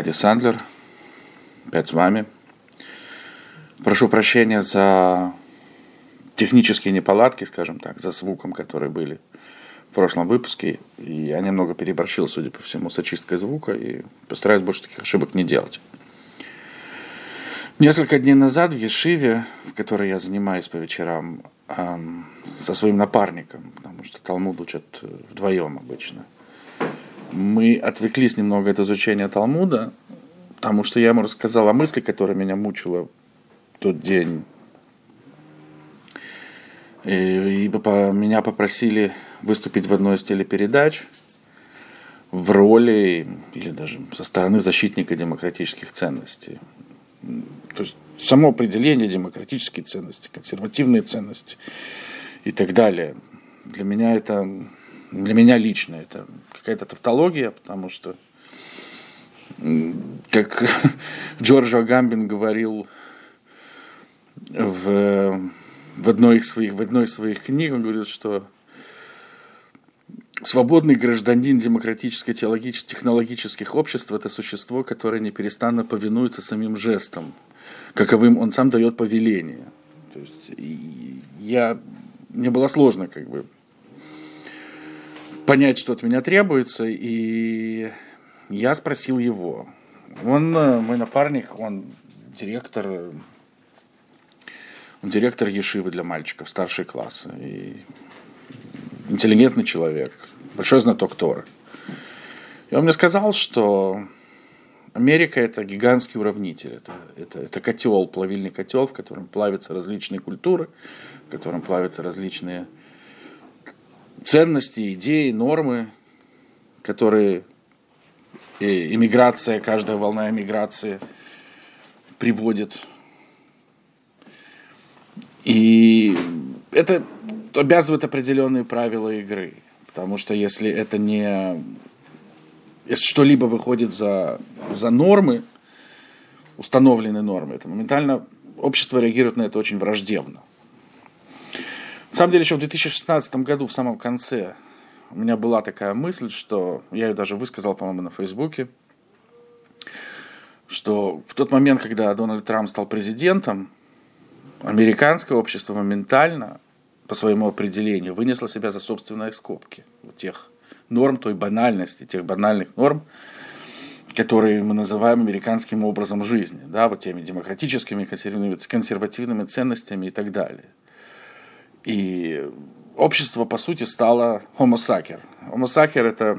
Аркадий Сандлер, опять с вами. Прошу прощения за технические неполадки, скажем так, за звуком, которые были в прошлом выпуске. И я немного переборщил, судя по всему, с очисткой звука и постараюсь больше таких ошибок не делать. Несколько дней назад в Ешиве, в которой я занимаюсь по вечерам, эм, со своим напарником, потому что Талмуд учат вдвоем обычно – мы отвлеклись немного от изучения Талмуда, потому что я ему рассказал о мысли, которая меня мучила тот день. И, и по, меня попросили выступить в одной из телепередач в роли или даже со стороны защитника демократических ценностей. То есть само определение демократические ценности, консервативные ценности и так далее. Для меня это для меня лично это какая-то тавтология, потому что, как Джорджо Гамбин говорил в, в, одной из своих, в одной из своих книг, он говорит, что свободный гражданин демократических технологических обществ – это существо, которое неперестанно повинуется самим жестам, каковым он сам дает повеление. То есть я, мне было сложно как бы понять, что от меня требуется, и я спросил его. Он э, мой напарник, он директор, он директор Ешивы для мальчиков, старшей класса. И интеллигентный человек, большой знаток Торы. И он мне сказал, что Америка это гигантский уравнитель, это, это, это котел, плавильный котел, в котором плавятся различные культуры, в котором плавятся различные ценности, идеи, нормы, которые иммиграция, каждая волна иммиграции приводит. И это обязывает определенные правила игры. Потому что если это не... Если что-либо выходит за, за нормы, установленные нормы, это моментально общество реагирует на это очень враждебно. На самом деле, еще в 2016 году, в самом конце, у меня была такая мысль, что я ее даже высказал, по-моему, на Фейсбуке, что в тот момент, когда Дональд Трамп стал президентом, американское общество моментально, по своему определению, вынесло себя за собственные скобки. Вот тех норм, той банальности, тех банальных норм, которые мы называем американским образом жизни, да, вот теми демократическими, консервативными ценностями и так далее. И общество, по сути, стало. Homo sacer – это,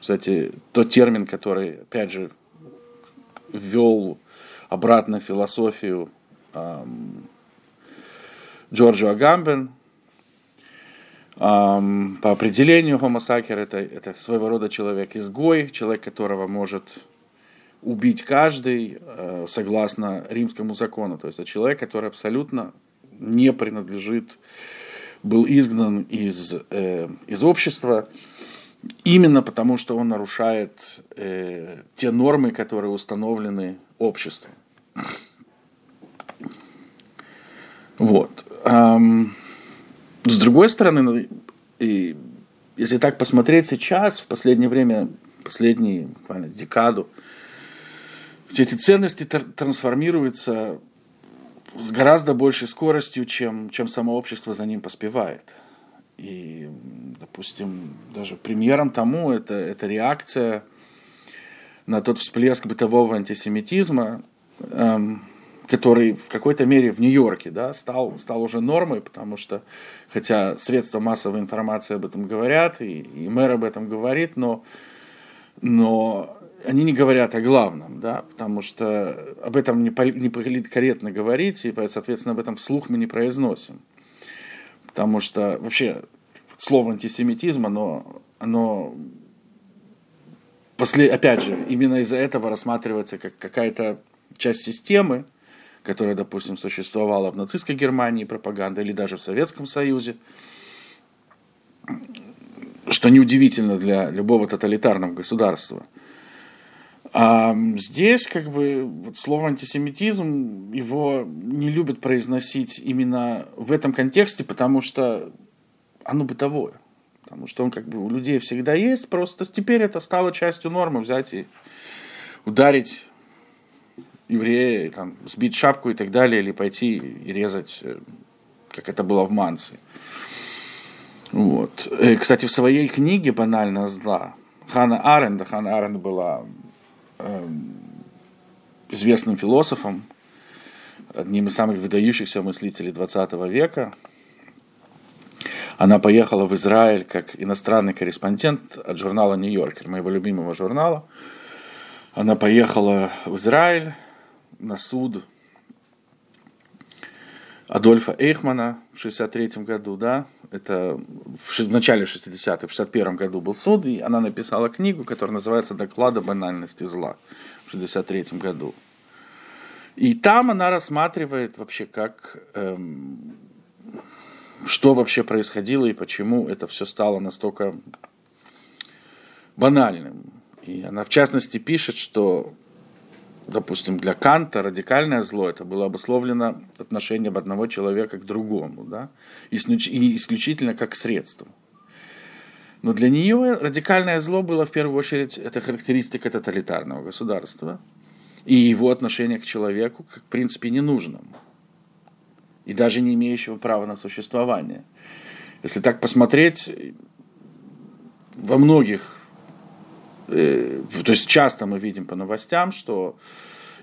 кстати, тот термин, который, опять же, ввел обратно философию эм, Джорджо Агамбен. Эм, по определению sacer это, это своего рода человек-изгой, человек, которого может убить каждый э, согласно римскому закону. То есть это человек, который абсолютно не принадлежит, был изгнан из, э, из общества именно потому, что он нарушает э, те нормы, которые установлены обществом. Вот. С другой стороны, и если так посмотреть сейчас, в последнее время, последнюю буквально декаду, все эти ценности трансформируются с гораздо большей скоростью, чем, чем само общество за ним поспевает. И, допустим, даже примером тому это, это реакция на тот всплеск бытового антисемитизма, эм, который в какой-то мере в Нью-Йорке да, стал, стал уже нормой, потому что, хотя средства массовой информации об этом говорят, и, и мэр об этом говорит, но, но они не говорят о главном, да, потому что об этом не, не политкорректно говорить, и, соответственно, об этом вслух мы не произносим. Потому что вообще слово антисемитизм, оно, оно после, опять же, именно из-за этого рассматривается как какая-то часть системы, которая, допустим, существовала в нацистской Германии, пропаганда, или даже в Советском Союзе, что неудивительно для любого тоталитарного государства – а здесь, как бы, вот слово антисемитизм, его не любят произносить именно в этом контексте, потому что оно бытовое. Потому что он как бы у людей всегда есть, просто теперь это стало частью нормы взять и ударить еврея, там, сбить шапку и так далее, или пойти и резать, э, как это было в Манции. Вот. И, кстати, в своей книге «Банально зла» Хана Аренда, Хана Аренда была э, известным философом, одним из самых выдающихся мыслителей 20 века. Она поехала в Израиль как иностранный корреспондент от журнала «Нью-Йоркер», моего любимого журнала. Она поехала в Израиль на суд Адольфа Эйхмана в 1963 году, да, это в, начале 60-х, в 61 году был суд, и она написала книгу, которая называется «Доклад о банальности зла» в 63 году. И там она рассматривает вообще, как, эм, что вообще происходило и почему это все стало настолько банальным. И она, в частности, пишет, что допустим, для Канта радикальное зло это было обусловлено отношением одного человека к другому, да, и исключительно как средство. Но для нее радикальное зло было в первую очередь это характеристика тоталитарного государства и его отношение к человеку как, в принципе, ненужному и даже не имеющего права на существование. Если так посмотреть, во многих то есть часто мы видим по новостям, что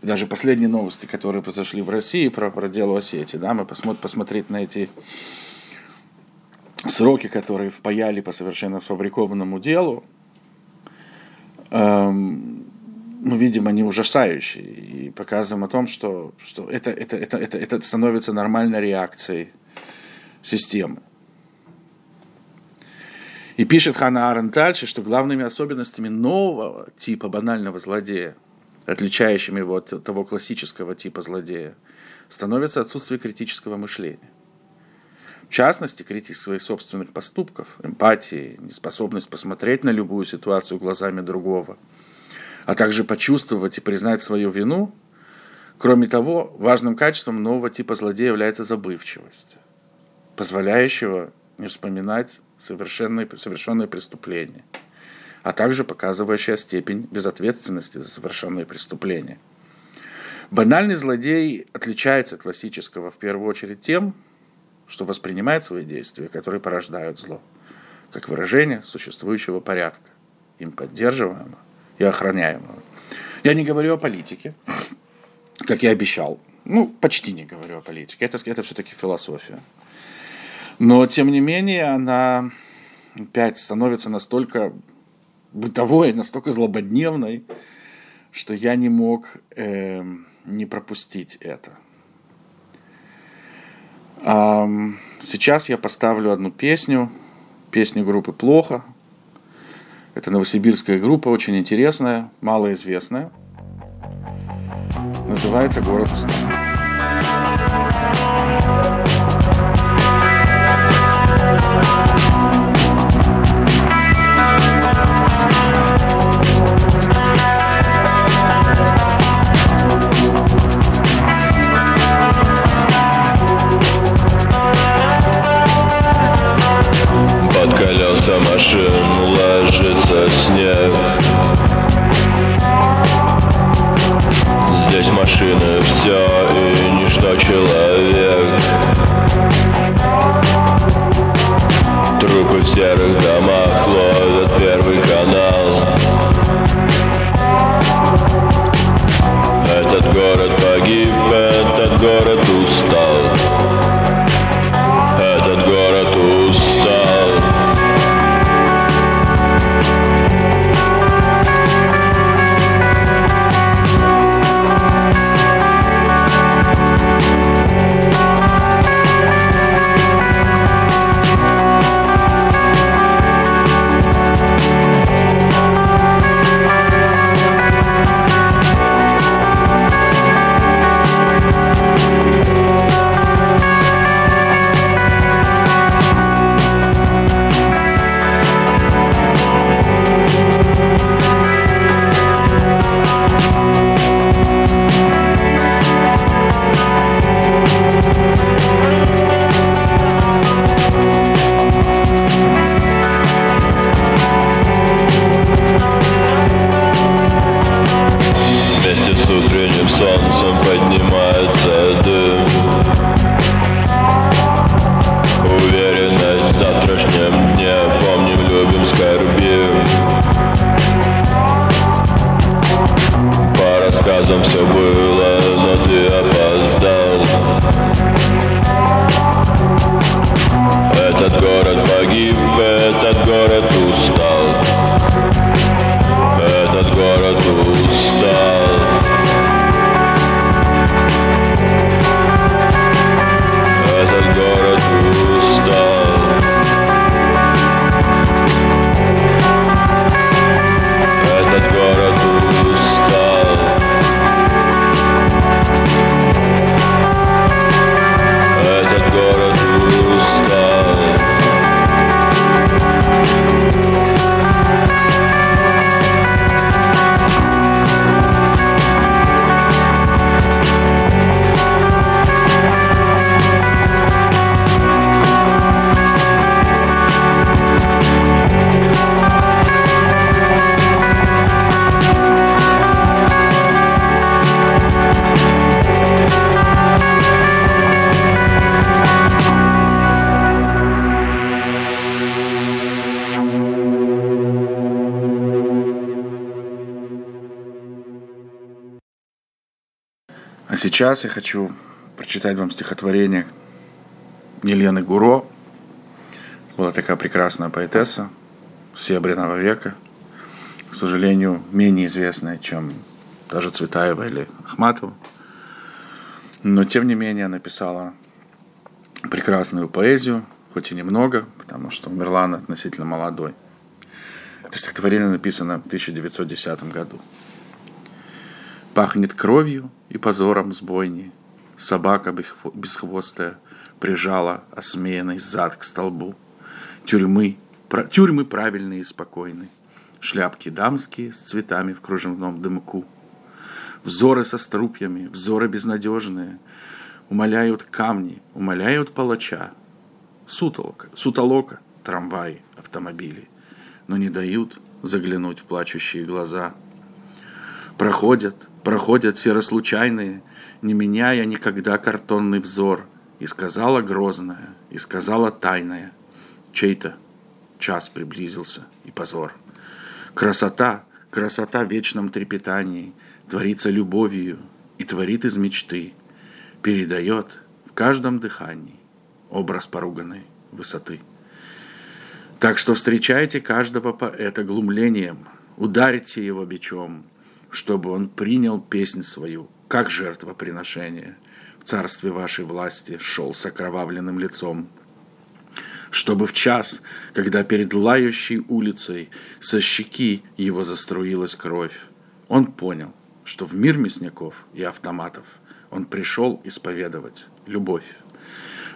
даже последние новости, которые произошли в России про, про дело Осетии, да, мы посмотрим, посмотреть на эти сроки, которые впаяли по совершенно сфабрикованному делу, эм, мы видим, они ужасающие и показываем о том, что, что это, это, это, это, это становится нормальной реакцией системы. И пишет Хана Арен дальше, что главными особенностями нового типа банального злодея, отличающими его от того классического типа злодея, становится отсутствие критического мышления. В частности, критик своих собственных поступков, эмпатии, неспособность посмотреть на любую ситуацию глазами другого, а также почувствовать и признать свою вину. Кроме того, важным качеством нового типа злодея является забывчивость, позволяющего не вспоминать совершенные, совершенные преступления, а также показывающая степень безответственности за совершенные преступления. Банальный злодей отличается от классического в первую очередь тем, что воспринимает свои действия, которые порождают зло, как выражение существующего порядка, им поддерживаемого и охраняемого. Я не говорю о политике, как я обещал. Ну, почти не говорю о политике. Это, это все-таки философия. Но, тем не менее, она опять становится настолько бытовой, настолько злободневной, что я не мог э, не пропустить это. А, сейчас я поставлю одну песню, песню группы «Плохо». Это новосибирская группа, очень интересная, малоизвестная. Называется «Город устал». Рассказом все было, но А сейчас я хочу прочитать вам стихотворение Елены Гуро. Была такая прекрасная поэтесса Серебряного века. К сожалению, менее известная, чем даже Цветаева или Ахматова. Но, тем не менее, написала прекрасную поэзию, хоть и немного, потому что умерла она относительно молодой. Это стихотворение написано в 1910 году. Пахнет кровью и позором сбойни. Собака бесхвостая прижала осмеянный зад к столбу. Тюрьмы, про, тюрьмы правильные и спокойны. Шляпки дамские с цветами в кружевном дымку. Взоры со струпьями, взоры безнадежные. Умоляют камни, умоляют палача. Сутолока, сутолока, трамваи, автомобили. Но не дают заглянуть в плачущие глаза. Проходят, проходят серослучайные, не меняя никогда картонный взор, и сказала грозная, и сказала тайная, чей-то час приблизился и позор. Красота, красота в вечном трепетании, творится любовью и творит из мечты, передает в каждом дыхании образ поруганной высоты. Так что встречайте каждого поэта глумлением, ударьте его бичом, чтобы он принял песнь свою, как жертвоприношение. В царстве вашей власти шел с окровавленным лицом. Чтобы в час, когда перед лающей улицей со щеки его заструилась кровь, он понял, что в мир мясников и автоматов он пришел исповедовать любовь.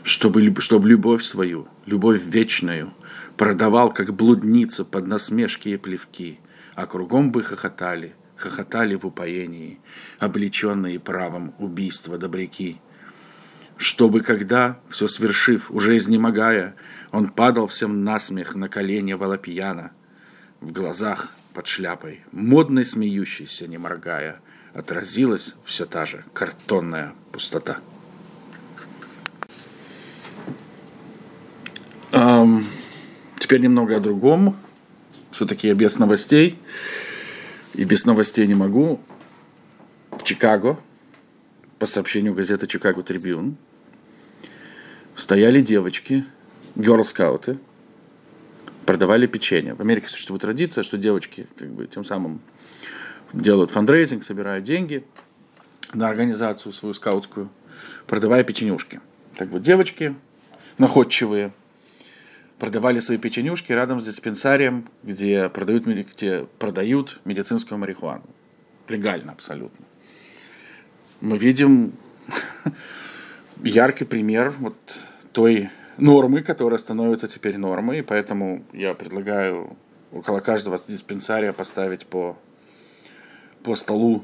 Чтобы, чтобы любовь свою, любовь вечную, продавал, как блудница под насмешки и плевки, а кругом бы хохотали – хохотали в упоении, облеченные правом убийства добряки. Чтобы, когда, все свершив, уже изнемогая, он падал всем насмех на колени Волопьяна, в глазах под шляпой, модной смеющейся, не моргая, отразилась все та же картонная пустота. Эм, теперь немного о другом. Все-таки я без новостей. И без новостей не могу. В Чикаго, по сообщению газеты «Чикаго Трибюн», стояли девочки, герл-скауты, продавали печенье. В Америке существует традиция, что девочки как бы тем самым делают фандрейзинг, собирают деньги на организацию свою скаутскую, продавая печенюшки. Так вот, девочки находчивые – продавали свои печенюшки рядом с диспенсарием, где продают, где продают медицинскую марихуану. Легально абсолютно. Мы видим яркий пример вот той нормы, которая становится теперь нормой, и поэтому я предлагаю около каждого диспенсария поставить по, по столу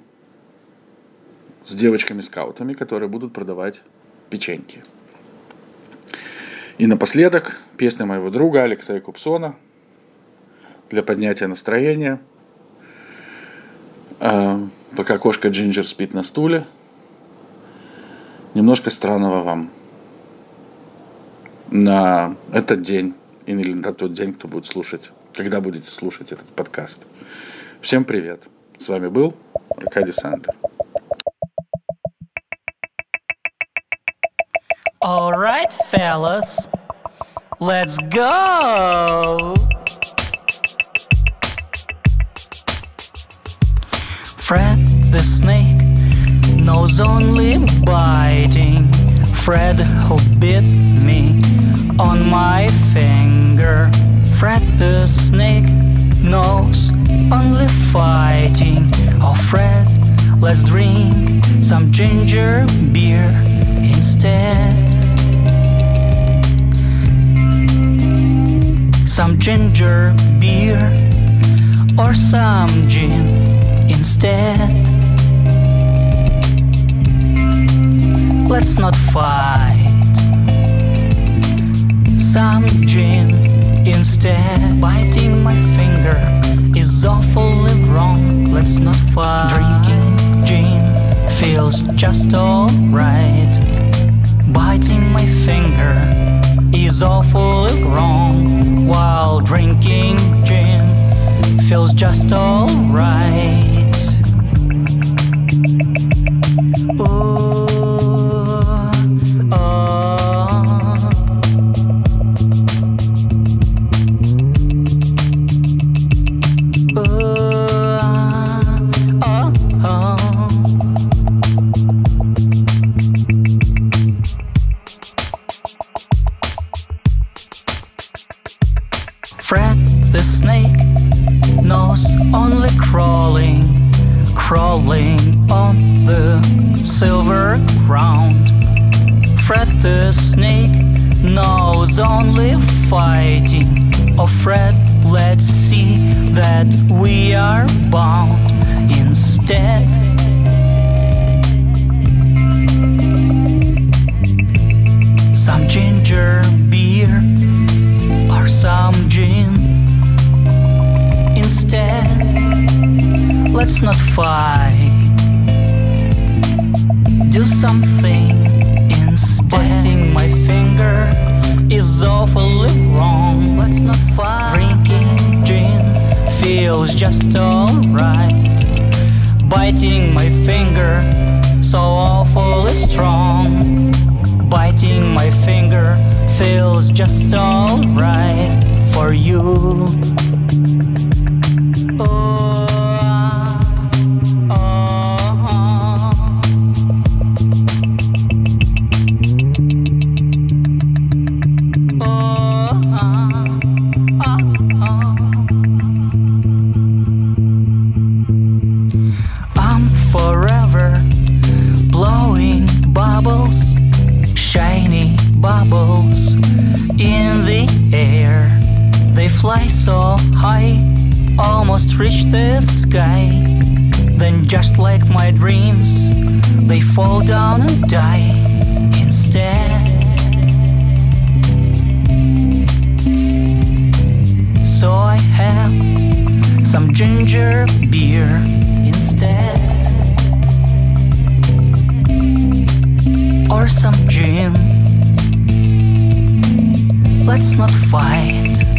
с девочками-скаутами, которые будут продавать печеньки. И напоследок песня моего друга Алекса Якубсона для поднятия настроения. А, пока кошка Джинджер спит на стуле. Немножко странного вам на этот день или на тот день, кто будет слушать, когда будете слушать этот подкаст. Всем привет. С вами был Аркадий Сандер. Alright, fellas, let's go! Fred the snake knows only biting. Fred who bit me on my finger. Fred the snake knows only fighting. Oh, Fred, let's drink some ginger beer instead. Some ginger beer or some gin instead. Let's not fight. Some gin instead. Biting my finger is awfully wrong. Let's not fight. Drinking gin feels just alright. Biting my finger is awfully wrong. While drinking gin feels just alright. Instead. Some ginger beer or some gin instead. Let's not fight. Do something instead. Biting my finger is awfully wrong. Let's not fight. Drinking gin feels just alright. Biting my finger so awfully strong. Biting my finger feels just alright for you. Oh, fall down and die instead. So I have some ginger beer instead. Or some gin. Let's not fight.